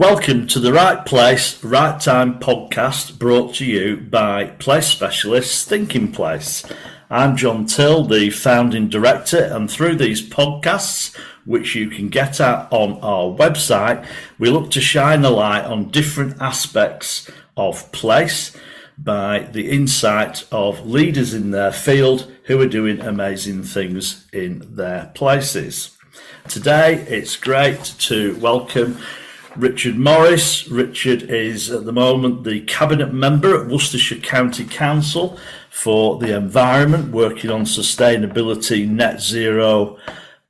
Welcome to the Right Place, Right Time podcast brought to you by Place Specialists Thinking Place. I'm John Till, the founding director, and through these podcasts, which you can get at on our website, we look to shine a light on different aspects of place by the insight of leaders in their field who are doing amazing things in their places. Today, it's great to welcome Richard Morris. Richard is at the moment the Cabinet Member at Worcestershire County Council for the Environment, working on sustainability, net zero,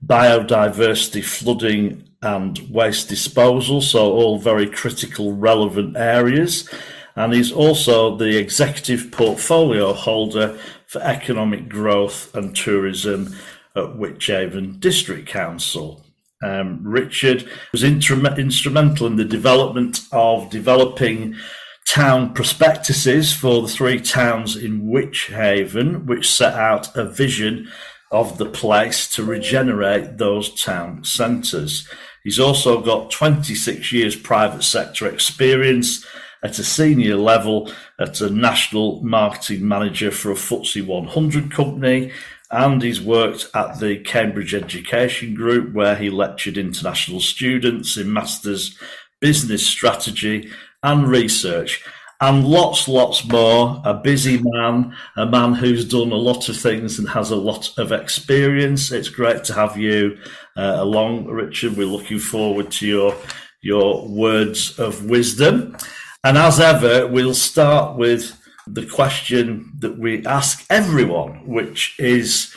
biodiversity, flooding, and waste disposal. So, all very critical, relevant areas. And he's also the Executive Portfolio Holder for Economic Growth and Tourism at Wychavon District Council. Um, Richard was instrumental in the development of developing town prospectuses for the three towns in Wychavon, which set out a vision of the place to regenerate those town centres. He's also got 26 years private sector experience at a senior level at a national marketing manager for a FTSE 100 company and he's worked at the Cambridge Education Group, where he lectured international students in Masters Business Strategy and Research, and lots, lots more. A busy man, a man who's done a lot of things and has a lot of experience. It's great to have you uh, along, Richard. We're looking forward to your your words of wisdom. And as ever, we'll start with the question that we ask everyone, which is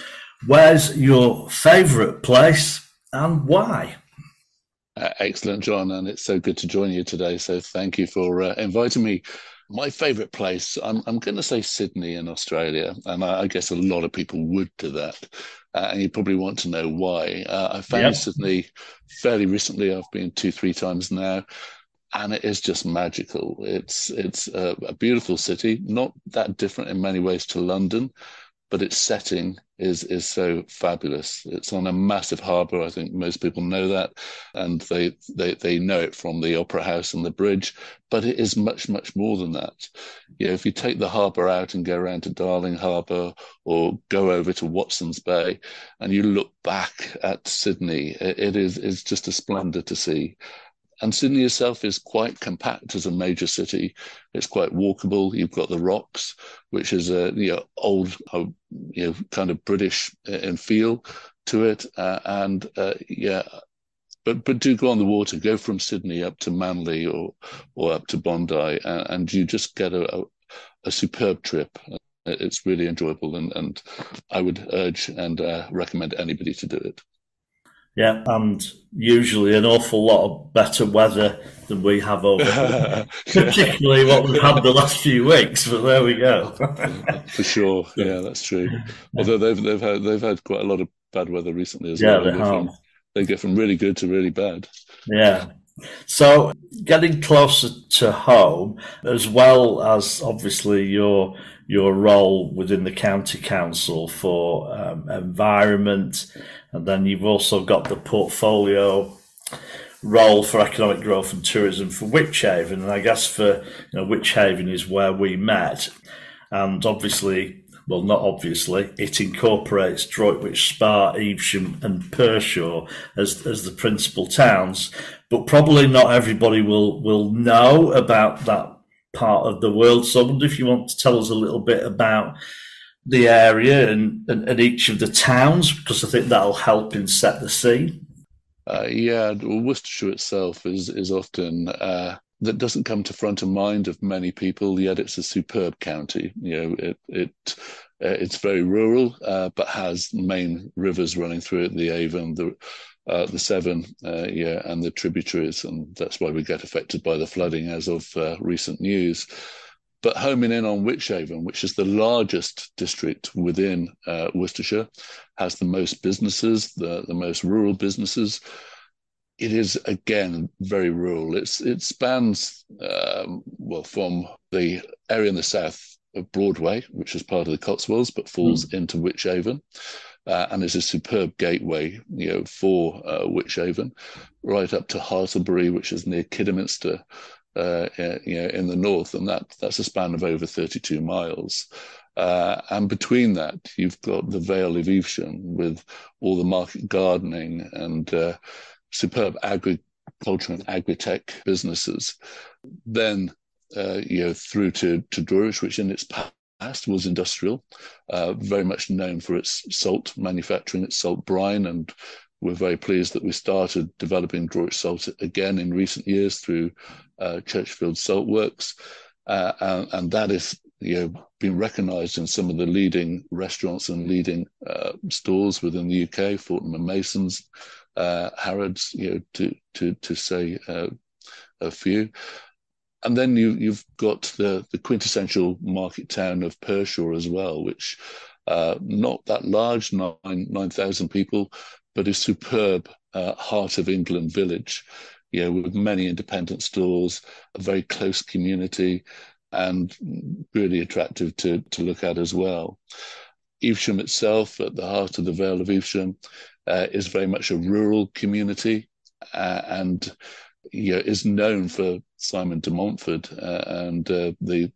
where's your favourite place and why? Uh, excellent, John, and it's so good to join you today. So thank you for uh, inviting me. My favourite place, I'm, I'm going to say Sydney in Australia, and I, I, guess a lot of people would do that. Uh, and you probably want to know why. Uh, I found yep. Sydney fairly recently. I've been two, three times now and it is just magical. It's it's a, a, beautiful city, not that different in many ways to London, but its setting is is so fabulous. It's on a massive harbour. I think most people know that, and they they they know it from the Opera House and the bridge. But it is much much more than that. You know, if you take the harbour out and go around to Darling Harbour or go over to Watson's Bay, and you look back at Sydney, it, it is is just a splendour to see. And Sydney itself is quite compact as a major city. It's quite walkable. You've got the Rocks, which is a you know, old, uh, you know, kind of British in feel to it. Uh, and uh, yeah, but but do go on the water. Go from Sydney up to Manly or or up to Bondi, and, and you just get a, a, a superb trip. It's really enjoyable, and, and I would urge and uh, recommend anybody to do it. Yeah, and usually an awful lot of better weather than we have over, particularly what we've had the last few weeks. But there we go. For sure, yeah, that's true. Although they've they've had they've had quite a lot of bad weather recently as yeah, well. They, from, they get from really good to really bad. Yeah. So getting closer to home, as well as obviously your your role within the county council for um, environment and then you've also got the portfolio role for economic growth and tourism for Wychavon. And I guess for you know, is where we met. And obviously, well, not obviously, it incorporates Droitwich Spa, Evesham, and Pershore as, as the principal towns. But probably not everybody will, will know about that part of the world. So I wonder if you want to tell us a little bit about the area and, and, and, each of the towns because I think that'll help in set the scene. Uh, yeah, well, Worcestershire itself is is often uh, that doesn't come to front of mind of many people. Yet it's a superb county. You know, it it uh, it's very rural, uh, but has main rivers running through it: the Avon, the uh, the Severn, uh, yeah, and the tributaries, and that's why we get affected by the flooding as of recent news. But homing in on Wychavon, which is the largest district within uh, Worcestershire, has the most businesses, the, the most rural businesses. It is again very rural. It's it spans um, well from the area in the south of Broadway, which is part of the Cotswolds, but falls mm. into Wychavon. Uh, and is a superb gateway, you know, for uh, Wychavon, right up to Hartlebury, which is near Kidderminster, uh, you know, in the north, and that that's a span of over 32 miles. Uh, and between that, you've got the Vale of Evesham with all the market gardening and uh, superb agriculture and agri-tech businesses. Then, uh, you know, through to to Droitwich, which in its past was industrial, uh, very much known for its salt manufacturing, its salt brine, and we're very pleased that we started developing Droitwich salt again in recent years through uh, Churchfield Salt Works. Uh, and, and, that is you know been recognised in some of the leading restaurants and leading uh, stores within the UK, Fortnum and Masons, uh, Harrods, you know, to to to say uh, a few. And then you you've got the the quintessential market town of Pershore as well, which uh, not that large, nine nine thousand people, but a superb uh, heart of England village, you know, with many independent stores, a very close community, and really attractive to, to look at as well. Evesham itself, at the heart of the Vale of Evesham, uh, is very much a rural community uh, and you know, is known for Simon de Montfort uh, and uh, the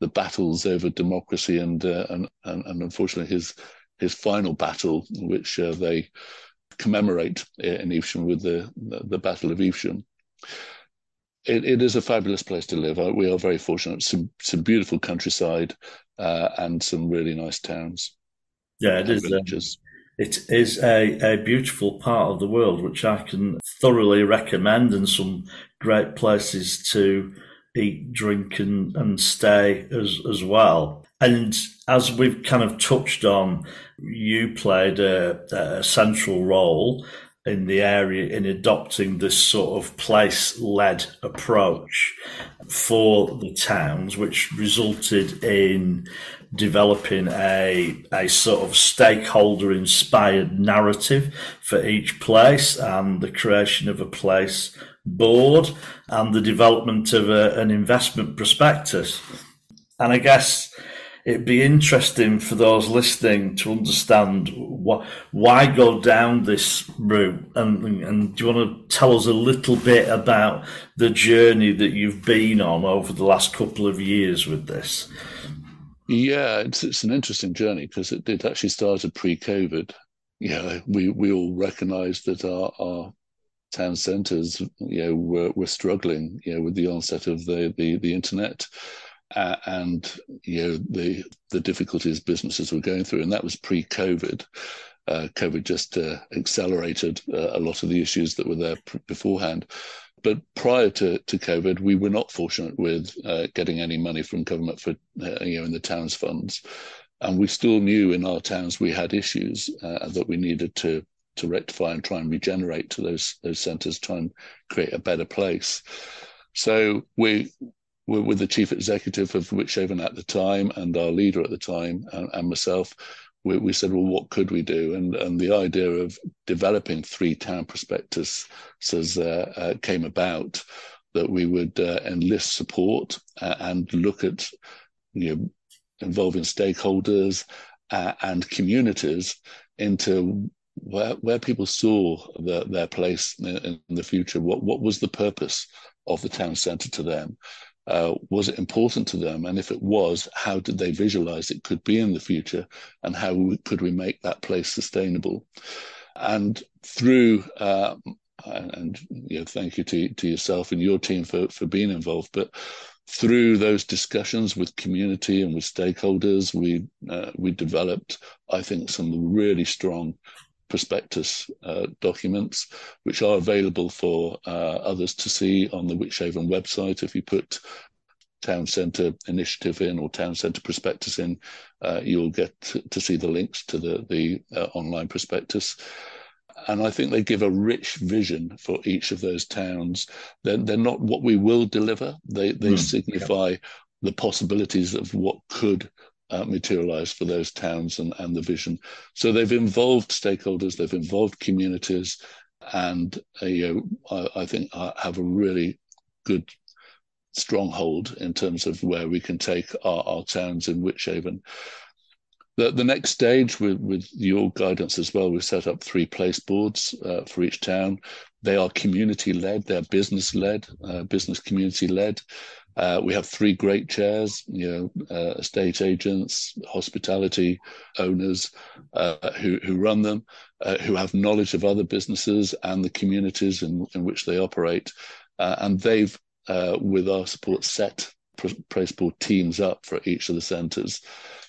the battles over democracy and, uh, and, and and unfortunately his his final battle, which uh, they commemorate in Evesham with the, the, Battle of Evesham. It, it is a fabulous place to live. Uh, we are very fortunate. Some some beautiful countryside uh, and some really nice towns. Yeah, it is. It is a, a beautiful part of the world, which I can thoroughly recommend, and some great places to eat, drink, and, and stay as as well. And as we've kind of touched on, you played a, a central role in the area in adopting this sort of place led approach for the towns, which resulted in developing a, a sort of stakeholder inspired narrative for each place and the creation of a place board and the development of a, an investment prospectus. And I guess it'd be interesting for those listening to understand what, why go down this route. And, and do you want to tell us a little bit about the journey that you've been on over the last couple of years with this? Yeah, it's, it's an interesting journey because it, it actually started pre-COVID. Yeah, we, we all recognised that our, our town centres, you know, were, were struggling, you know, with the onset of the, the, the internet uh, and you know the the difficulties businesses were going through, and that was pre-COVID. Uh, COVID just uh, accelerated uh, a lot of the issues that were there pr- beforehand. But prior to, to COVID, we were not fortunate with uh, getting any money from government for uh, you know in the towns funds, and we still knew in our towns we had issues that we needed to to rectify and try and regenerate to those those centres, try and create a better place. So we with the chief executive of Wychavon at the time and our leader at the time and, and myself, we, we, said, well, what could we do? And and the idea of developing three town prospectuses uh, uh, came about that we would uh, enlist support uh, and look at you know involving stakeholders uh, and communities into where where people saw the, their place in, in the future. What what was the purpose of the town centre to them? Uh, was it important to them? And if it was, how did they visualize it could be in the future? And how we, could we make that place sustainable? And through, uh, and you know, thank you to, to yourself and your team for, for being involved, but through those discussions with community and with stakeholders, we uh, we developed, I think, some really strong prospectus uh, documents, which are available for uh, others to see on the Wychavon website. If you put town centre initiative in or town centre prospectus in, uh, you'll get to, to, see the links to the the uh, online prospectus. And I think they give a rich vision for each of those towns. They're, they're not what we will deliver. They they mm, signify yeah. the possibilities of what could uh, materialize for those towns and, and the vision. So they've involved stakeholders, they've involved communities, and uh, you know, I, I think I have a really good stronghold in terms of where we can take our, our towns in Wychavon. the, the next stage, with, with your guidance as well, we've set up three place boards uh, for each town. They are community led, they're business led, uh, business community led. Uh, we have three great chairs, you know, uh, estate agents, hospitality owners uh, who, who run them, uh, who have knowledge of other businesses and the communities in, in which they operate. and they've, with our support, set board teams up for each of the centres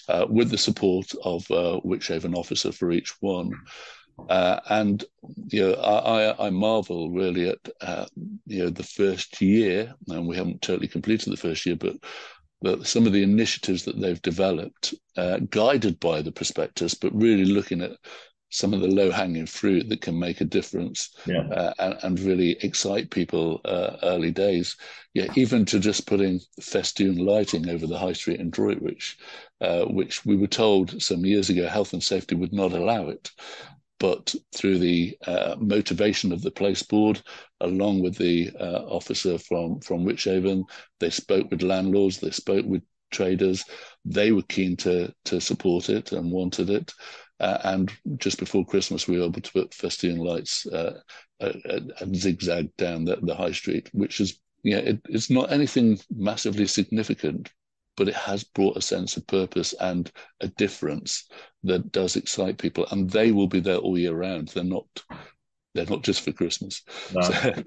uh, with the support of uh, Wychavon officer for each one. Uh, and you know, I, I, marvel really at uh, you know the first year, and we haven't totally completed the first year, but but some of the initiatives that they've developed, uh, guided by the prospectus, but really looking at some of the low hanging fruit that can make a difference yeah. uh, and, and, really excite people uh, early days. Yeah, even to just putting festoon lighting over the high street in Droitwich, uh, which we were told some years ago health and safety would not allow it. But through the uh, motivation of the place board, along with the uh, officer from from Wychavon, they spoke with landlords, they spoke with traders. They were keen to to support it and wanted it. Uh, and just before Christmas, we were able to put festoon lights uh, and zigzag down the, the, high street, which is yeah, it, it's not anything massively significant, but it has brought a sense of purpose and a difference that does excite people, and they will be there all year round. They're not they're not just for Christmas. No. So,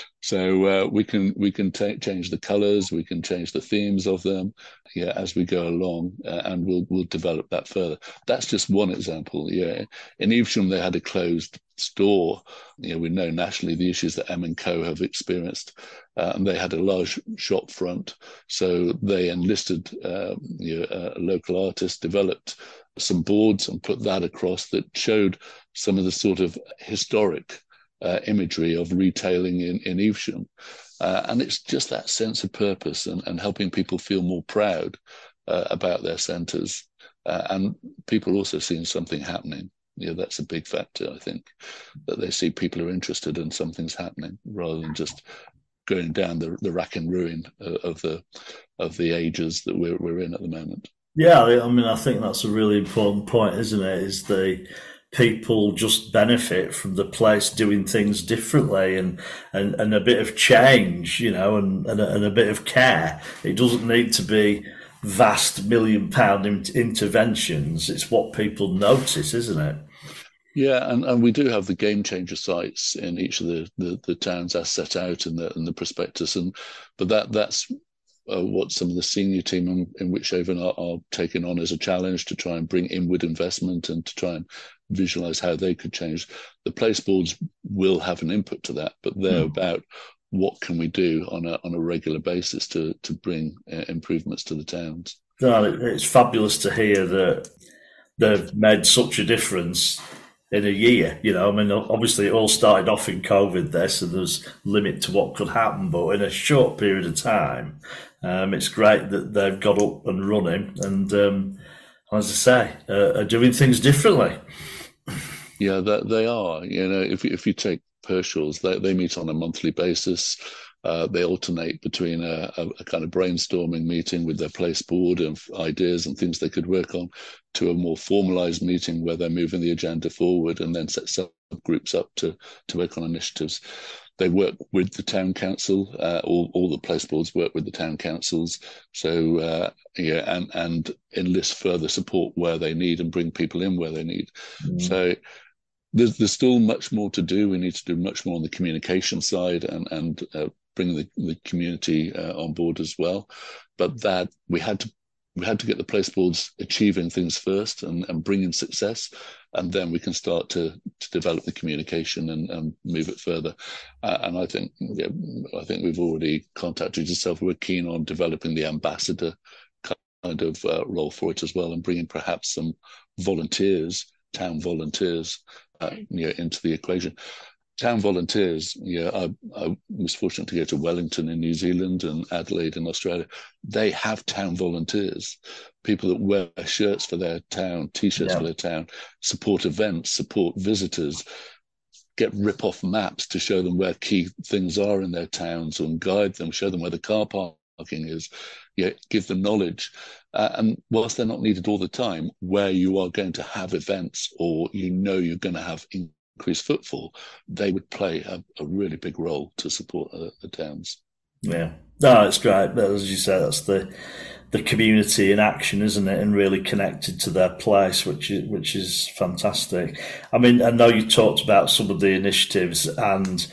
so uh, we can we can t- change the colours, we can change the themes of them, yeah, as we go along, uh, and we'll we'll develop that further. That's just one example. Yeah, in Evesham they had a closed store. You know, we know nationally the issues that M and Co have experienced, uh, and they had a large shop front, so they enlisted uh, you know, a local artist, developed some boards and put that across that showed some of the sort of historic uh, imagery of retailing in, in Evesham. Uh, and it's just that sense of purpose and, and helping people feel more proud uh, about their centres. Uh, and people also seeing something happening. Yeah, that's a big factor, I think, that they see people are interested in something's happening rather than just going down the, the rack and ruin uh, of the of the ages that we're, we're in at the moment. Yeah, I mean, I think that's a really important point, isn't it? Is the people just benefit from the place doing things differently and, and, and a bit of change, you know, and, and, a, and a bit of care. It doesn't need to be vast million pound in- interventions. It's what people notice, isn't it? Yeah, and, and we do have the game changer sites in each of the, the, the towns as set out in the in the prospectus, and but that that's uh, what some of the senior team in, in Wychavon are, are taking on as a challenge to try and bring inward investment and to try and visualize how they could change. The place boards will have an input to that, but they're mm. about what can we do on a on a regular basis to to bring uh, improvements to the towns. It's fabulous to hear that they've made such a difference in a year. You know, I mean, obviously it all started off in COVID there, so there's limit to what could happen. But in a short period of time, um, it's great that they've got up and running, and um, as I say, uh, are doing things differently. Yeah, that they are. You know, if if you take Pershore's, they they meet on a monthly basis. Uh, they alternate between a, a, a, kind of brainstorming meeting with their place board of ideas and things they could work on to a more formalized meeting where they're moving the agenda forward and then set subgroups up to, to work on initiatives. They work with the town council. Uh, all, all the place boards work with the town councils. So uh, yeah, and and enlist further support where they need and bring people in where they need. Mm. So there's there's still much more to do. We need to do much more on the communication side and and uh, bring the, the community uh, on board as well. But that we had to we had to get the place boards achieving things first and, and bringing success, and then we can start to, to develop the communication and, and move it further. Uh, and I think yeah, I think we've already contacted yourself. We're keen on developing the ambassador kind of uh, role for it as well, and bringing perhaps some volunteers, town volunteers, uh, you know, into the equation town volunteers, yeah, I, I, was fortunate to go to Wellington in New Zealand and Adelaide in Australia. They have town volunteers, people that wear shirts for their town, t-shirts yeah. for their town, support events, support visitors, get rip-off maps to show them where key things are in their towns and guide them, show them where the car parking is yeah, give them knowledge. Uh, and whilst they're not needed all the time, where you are going to have events or you know you're going to have increased footfall, they would play a, a really big role to support uh, the towns. Yeah, no, it's great. As you say, that's the the community in action, isn't it? And really connected to their place, which is which is fantastic. I mean, I know you talked about some of the initiatives, and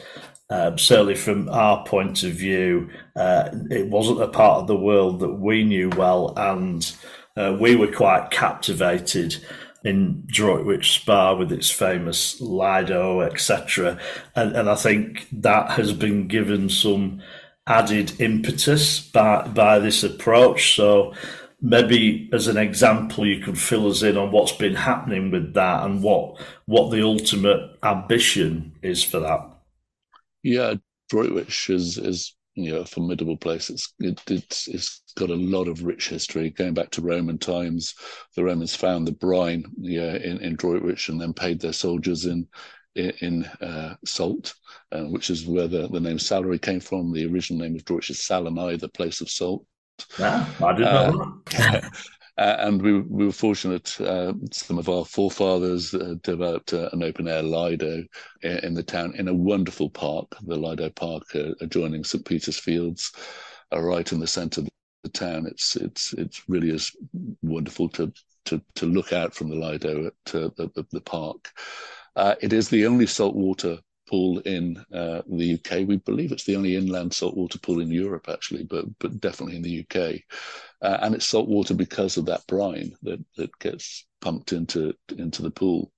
uh, certainly from our point of view, uh, it wasn't a part of the world that we knew well, and uh, we were quite captivated in Droitwich Spa with its famous Lido, etc. And, and I think that has been given some added impetus by by this approach. So maybe as an example, you could fill us in on what's been happening with that and what what the ultimate ambition is for that. Yeah, Droitwich is is you know a formidable place. It's it, it's it's got a lot of rich history going back to Roman times. The Romans found the brine yeah in in Droitwich and then paid their soldiers in in, in uh, salt, uh, which is where the, the name Salary came from. The original name of Droitwich is Salinae, the place of salt. Yeah, I didn't know uh, and we, we, were fortunate. Uh, some of our forefathers uh, developed uh, an open air Lido in, in, the town in a wonderful park, the Lido Park adjoining St Peter's Fields, right in the centre of the town. It's it's it's really is wonderful to to to look out from the Lido at the, the, park. Uh, it is the only saltwater pool in uh, the UK. We believe it's the only inland saltwater pool in Europe, actually, but but definitely in the UK. Uh, and it's saltwater because of that brine that that gets pumped into into the pool.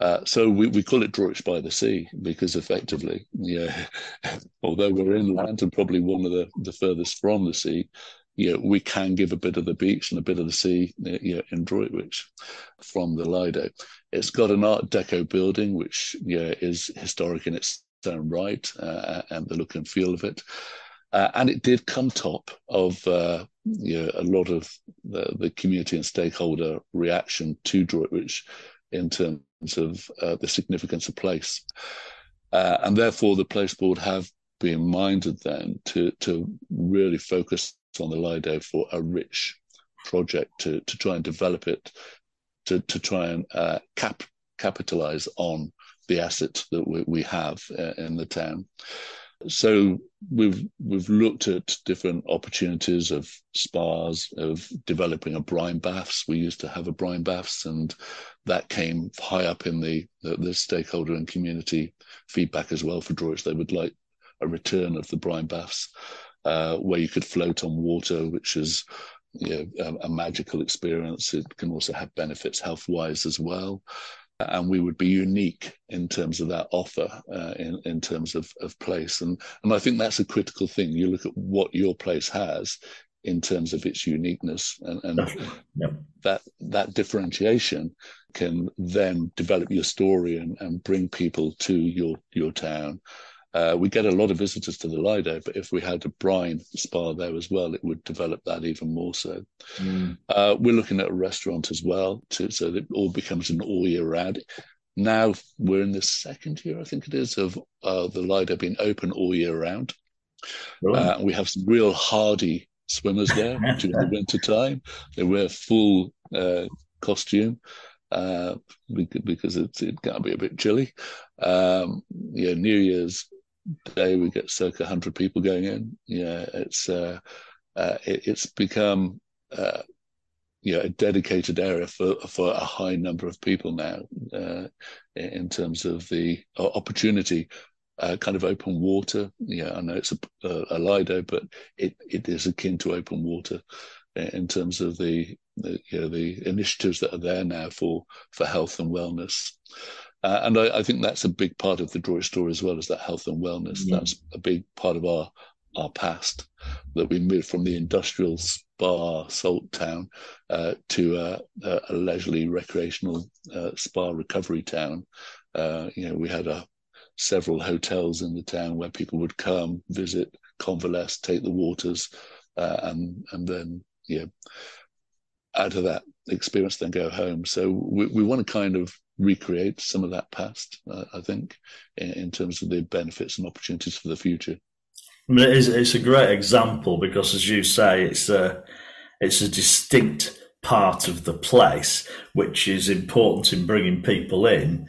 Uh, so we, we call it Droitwich by the Sea because effectively, yeah, although we're inland and probably one of the, the furthest from the sea, know, we can give a bit of the beach and a bit of the sea you know, in Droitwich from the Lido. It's got an Art Deco building, which yeah, is historic in its own right, uh, and the look and feel of it. Uh, and it did come top of uh, you know, a lot of the, the, community and stakeholder reaction to Droitwich in terms of uh, the significance of place. Uh, and therefore, the Place Board have been minded then to, to really focus on the Lido for a rich project to, to try and develop it, to, to try and uh, cap, capitalize on the assets that we, we have uh, in the town. So we've we've looked at different opportunities of spas, of developing a brine baths. We used to have a brine baths, and that came high up in the the, the stakeholder and community feedback as well for Droitwich. They would like a return of the brine baths uh, where you could float on water, which is you know, a, a, magical experience. It can also have benefits health wise as well. And we would be unique in terms of that offer, uh, in, in terms of, of place. And, and I think that's a critical thing. You look at what your place has in terms of its uniqueness and, and that that differentiation can then develop your story and, and bring people to your your town uh, we get a lot of visitors to the Lido, but if we had a brine spa there as well, it would develop that even more so. Mm. Uh, we're looking at a restaurant as well, to, so that it all becomes an all year round. Now we're in the second year, I think it is, of uh, the Lido being open all year round. Uh, we have some real hardy swimmers there during the winter time. They wear full uh, costume uh, because it, it can be a bit chilly. Um, yeah, New Year's day we get circa 100 people going in. Yeah it's uh, uh, it, it's become uh, you know a dedicated area for for a high number of people now uh, in terms of the opportunity uh, kind of open water. Yeah i know it's a, a, lido but it, it is akin to open water in terms of the, the you know the initiatives that are there now for for health and wellness uh, and I, I, think that's a big part of the Droitwich story as well as that health and wellness. Yeah. That's a big part of our our past that we moved from the industrial spa salt town uh, to a, a, leisurely recreational uh, spa recovery town. Uh, you know, we had a, several hotels in the town where people would come, visit, convalesce, take the waters, uh, and and then yeah, out of that experience, then go home. So we, we want to kind of recreate some of that past, uh, I think, in, in, terms of the benefits and opportunities for the future. I mean, it is, it's a great example because, as you say, it's a it's a distinct part of the place, which is important in bringing people in.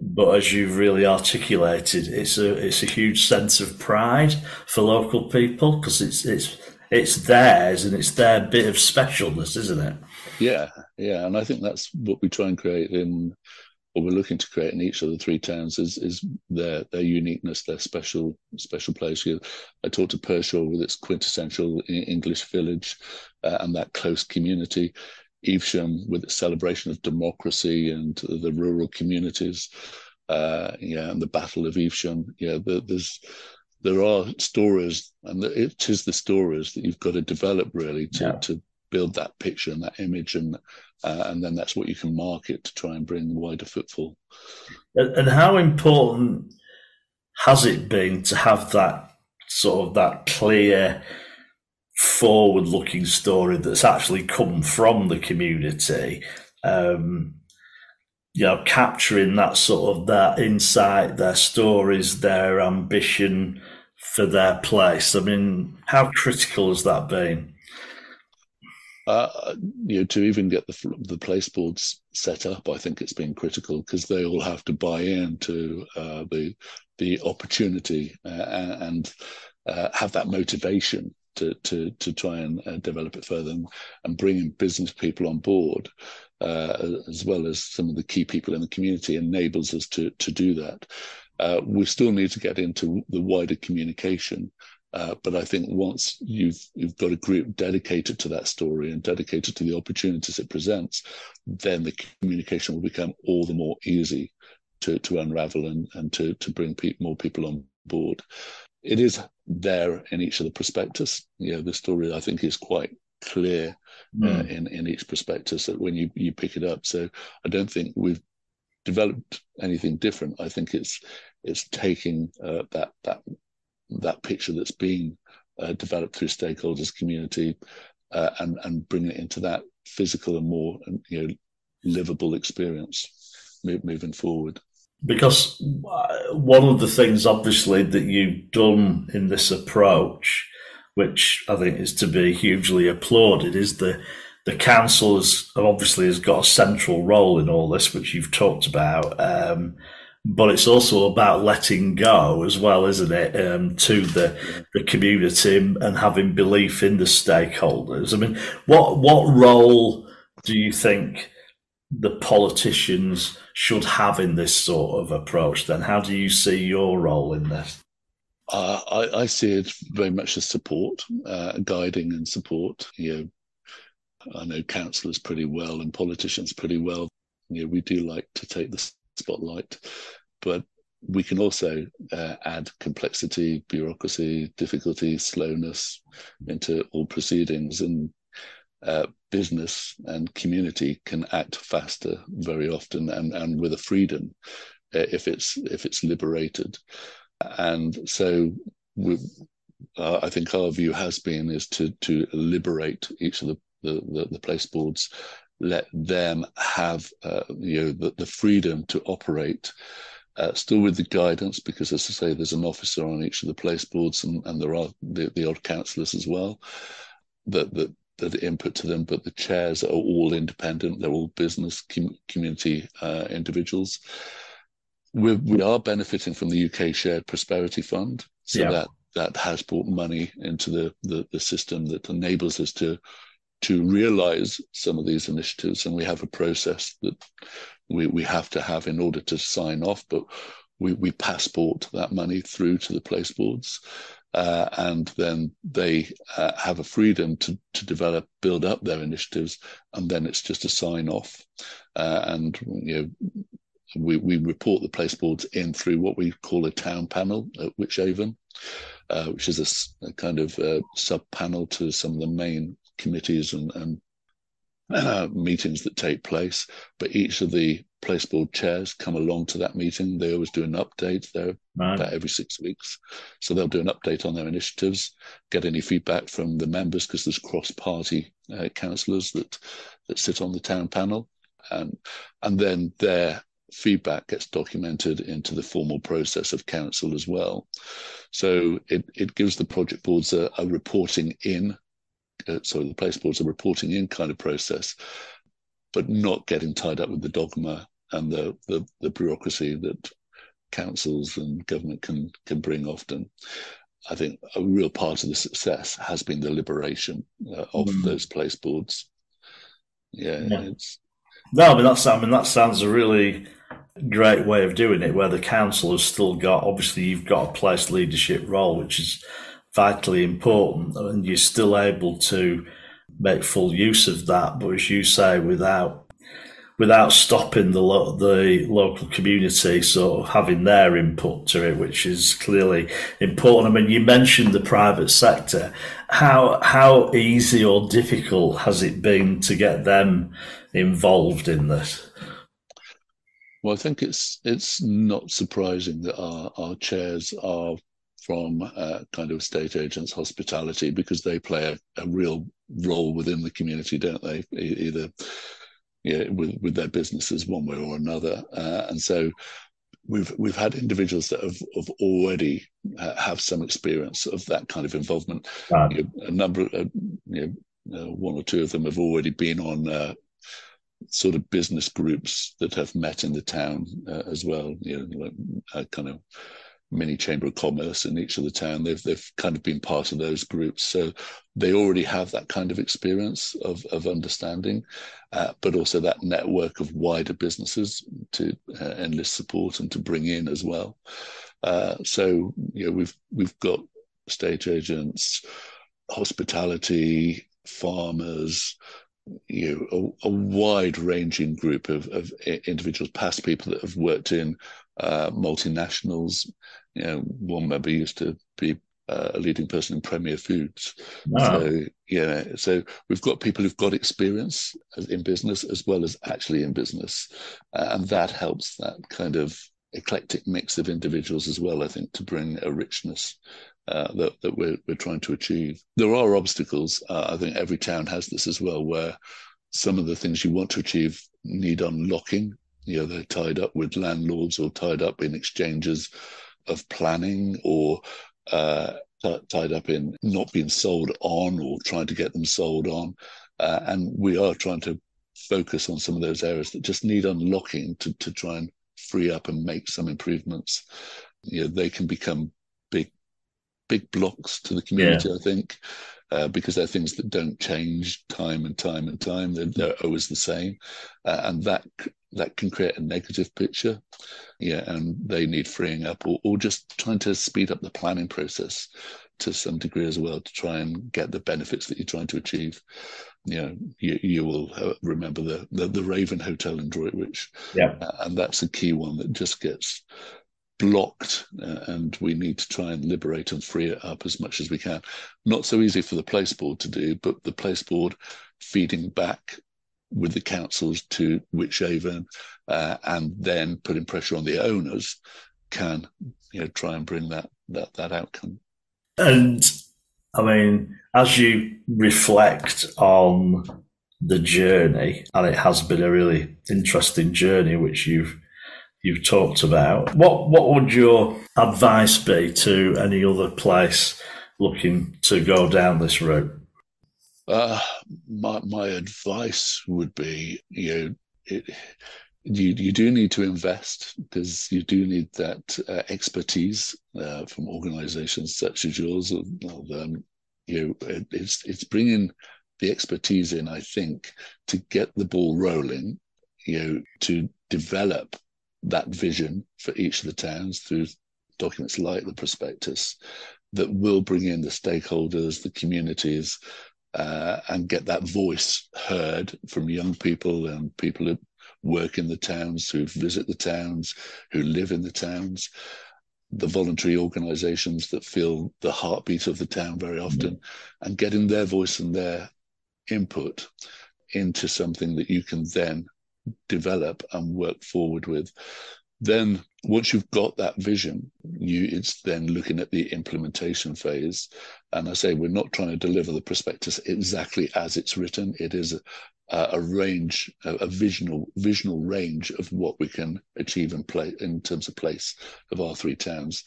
But as you've really articulated, it's a it's a huge sense of pride for local people because it's it's it's theirs and it's their bit of specialness, isn't it? Yeah, yeah, and I think that's what we try and create in what we're looking to create in each of the three towns is is their their uniqueness, their special special place. You, I talked to Pershore with its quintessential English village uh, and that close community. Evesham with its celebration of democracy and the rural communities, uh, yeah, and the Battle of Evesham. Yeah, the, there's there are stories, and it is the stories that you've got to develop really to, yeah. to build that picture and that image, and uh, and then that's what you can market to try and bring wider footfall. And how important has it been to have that sort of that clear forward-looking story that's actually come from the community? Um, you know, capturing that sort of that insight, their stories, their ambition for their place. I mean, how critical has that been? Uh, you know, to even get the the place boards set up, I think it's been critical because they all have to buy into uh, the the opportunity uh, and uh, have that motivation to to to try and uh, develop it further and, and bringing business people on board uh, as well as some of the key people in the community enables us to to do that. We still need to get into the wider communication. Uh, but I think once you've you've got a group dedicated to that story and dedicated to the opportunities it presents, then the communication will become all the more easy to to unravel and and to to bring pe- more people on board. It is there in each of the prospectus. You know, the story I think is quite clear mm. uh, in in each prospectus that when you you pick it up. So I don't think we've developed anything different. I think it's it's taking uh, that that that picture that's being uh, developed through stakeholders, community, uh, and and bringing it into that physical and more you know livable experience moving forward because uh, one of the things obviously that you've done in this approach which I think is to be hugely applauded, is the the council has obviously has got a central role in all this, which you've talked about. Um, but it's also about letting go as well, isn't it, um, to the the community and having belief in the stakeholders. I mean, what what role do you think the politicians should have in this sort of approach? Then, how do you see your role in this? Uh, I, I, see it very much as support, uh, guiding and support. You know, I know councillors pretty well and politicians pretty well. You know, we do like to take the spotlight, but we can also uh, add complexity, bureaucracy, difficulty, slowness into all proceedings, and uh, business and community can act faster very often and, and with a freedom uh, if it's if it's liberated. And so we, uh, I think our view has been is to to liberate each of the the, the, the place boards, let them have uh, you know the, the freedom to operate. Uh, still with the guidance, because as I say, there's an officer on each of the place boards, and, and there are the, the odd councillors as well that that that input to them. But the chairs are all independent; they're all business com- community uh, individuals we're, we are benefiting from the UK Shared Prosperity Fund. So yeah. that that has brought money into the, the, the system that enables us to to realize some of these initiatives. And we have a process that we, we have to have in order to sign off, but we, we passport that money through to the place boards. Uh, and then they uh, have a freedom to, to develop, build up their initiatives, and then it's just a sign off. Uh, and you know, we, we report the place boards in through what we call a town panel at Wychavon, uh, which is a, a kind of uh, sub panel to some of the main committees and, and uh, meetings that take place. But each of the place board chairs come along to that meeting. They always do an update there right. about every six weeks. So they'll do an update on their initiatives, get any feedback from the members because there's cross party uh, councillors that, that sit on the town panel. And, and then their feedback gets documented into the formal process of council as well. So it, it gives the project boards a, a reporting in, uh, sorry, the place boards a reporting in kind of process, but not getting tied up with the dogma and the, the, the bureaucracy that councils and government can can bring often. I think a real part of the success has been the liberation uh, of mm. those place boards. Yeah, yeah. It's... no, I mean that's I mean that sounds a really great way of doing it, where the council has still got obviously you've got a place leadership role, which is vitally important, and you're still able to make full use of that. But as you say, without without stopping the lo- the local community sort of having their input to it, which is clearly important. I mean, you mentioned the private sector. How how easy or difficult has it been to get them involved in this? Well, I think it's it's not surprising that our, our chairs are from uh, kind of state agents, hospitality, because they play a, a real role within the community, don't they? Either yeah, with with their businesses one way or another, uh, and so we've we've had individuals that have, have already uh, have some experience of that kind of involvement. You know, a number, of, uh, you know, uh, one or two of them have already been on uh, sort of business groups that have met in the town uh, as well. You know, like, kind of mini chamber of commerce in each of the town. They've they've kind of been part of those groups, so they already have that kind of experience of of understanding, uh, but also that network of wider businesses to uh, enlist support and to bring in as well. Uh, so you know we've we've got state agents, hospitality, farmers, you know, a, a wide ranging group of, of individuals, past people that have worked in uh, multinationals. You know, one member used to be uh, a leading person in Premier Foods. Wow. So yeah, so we've got people who've got experience in business as well as actually in business, uh, and that helps that kind of eclectic mix of individuals as well. I think to bring a richness uh, that, that we're, we're trying to achieve. There are obstacles. Uh, I think every town has this as well, where some of the things you want to achieve need unlocking. You know, they're tied up with landlords or tied up in exchanges of planning or uh, t- tied up in not being sold on or trying to get them sold on. Uh, and we are trying to focus on some of those areas that just need unlocking to, to try and free up and make some improvements. You know, they can become big, big blocks to the community, yeah. I think. Uh, because they're things that don't change time and time and time. They're, they're always the same, uh, and that that can create a negative picture. Yeah, and they need freeing up, or, or just trying to speed up the planning process to some degree as well to try and get the benefits that you're trying to achieve. You know, you, you will uh, remember the, the, the Raven Hotel in Droitwich, yeah, uh, and that's a key one that just gets blocked uh, and we need to try and liberate and free it up as much as we can. Not so easy for the place board to do, but the place board feeding back with the councils to Wychavon uh, and then putting pressure on the owners can you know try and bring that that that outcome. And I mean, as you reflect on the journey, and it has been a really interesting journey, which you've you've talked about. What what would your advice be to any other place looking to go down this route? Uh, my my advice would be, you know, it, you you do need to invest because you do need that uh, expertise uh, from organisations such as yours. Of um, you know, it, it's it's bringing the expertise in, I think, to get the ball rolling. You know, to develop that vision for each of the towns through documents like the prospectus that will bring in the stakeholders, the communities, uh, and get that voice heard from young people and people who work in the towns, who visit the towns, who live in the towns, the voluntary organizations that feel the heartbeat of the town very often, mm-hmm. and getting their voice and their input into something that you can then develop and work forward with. Then once you've got that vision, you it's then looking at the implementation phase. And I say we're not trying to deliver the prospectus exactly as it's written. It is a, a range, a, a visional visional range of what we can achieve in play in terms of place of our three towns.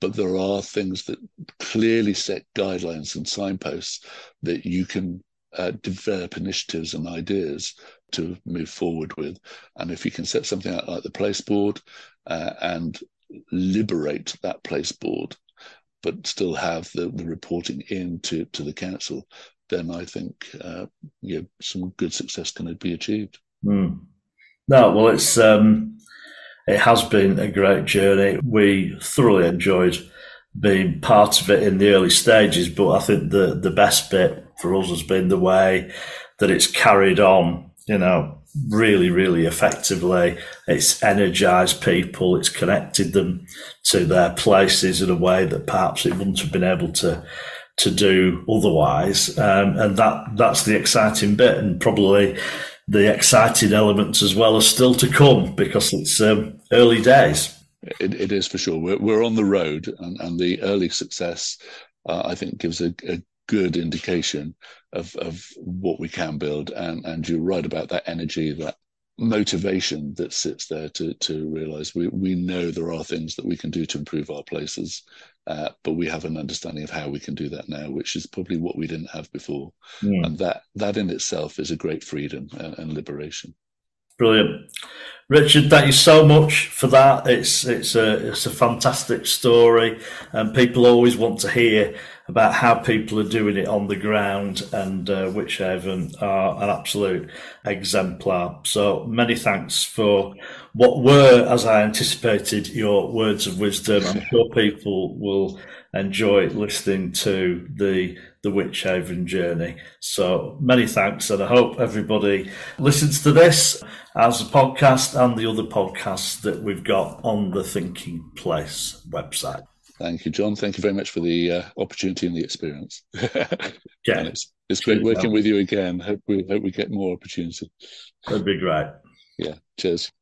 But there are things that clearly set guidelines and signposts that you can uh, develop initiatives and ideas to move forward with. And if you can set something out like the place board uh, and liberate that place board, but still have the, the reporting in to, to the council, then I think uh, some good success can be achieved. Mm. No, well, it's um, it has been a great journey. We thoroughly enjoyed being part of it in the early stages, but I think the the best bit for us has been the way that it's carried on. You know, really, really effectively. It's energized people. It's connected them to their places in a way that perhaps it wouldn't have been able to to do otherwise. Um, and that that's the exciting bit, and probably the exciting elements as well are still to come because it's um, early days. It, it is for sure. We're, we're on the road, and, and the early success, uh, I think, gives a, a good indication of, of what we can build. And, and you're right about that energy, that motivation that sits there to, to realize we, we know there are things that we can do to improve our places. Uh, but we have an understanding of how we can do that now, which is probably what we didn't have before, mm. and that that in itself is a great freedom and, and liberation. Brilliant. Richard, thank you so much for that. It's it's a it's a fantastic story, and people always want to hear about how people are doing it on the ground, and uh, Wychavon are an absolute exemplar. So many thanks for what were, as I anticipated, your words of wisdom. I'm sure people will enjoy listening to the the Wychavon journey. So many thanks, and I hope everybody listens to this as a podcast and the other podcasts that we've got on the Thinking Place website. Thank you, John. Thank you very much for the uh, opportunity and the experience. yeah, and it's it's great working with you again. Hope we hope we get more opportunity. That'd be great. Yeah. Cheers.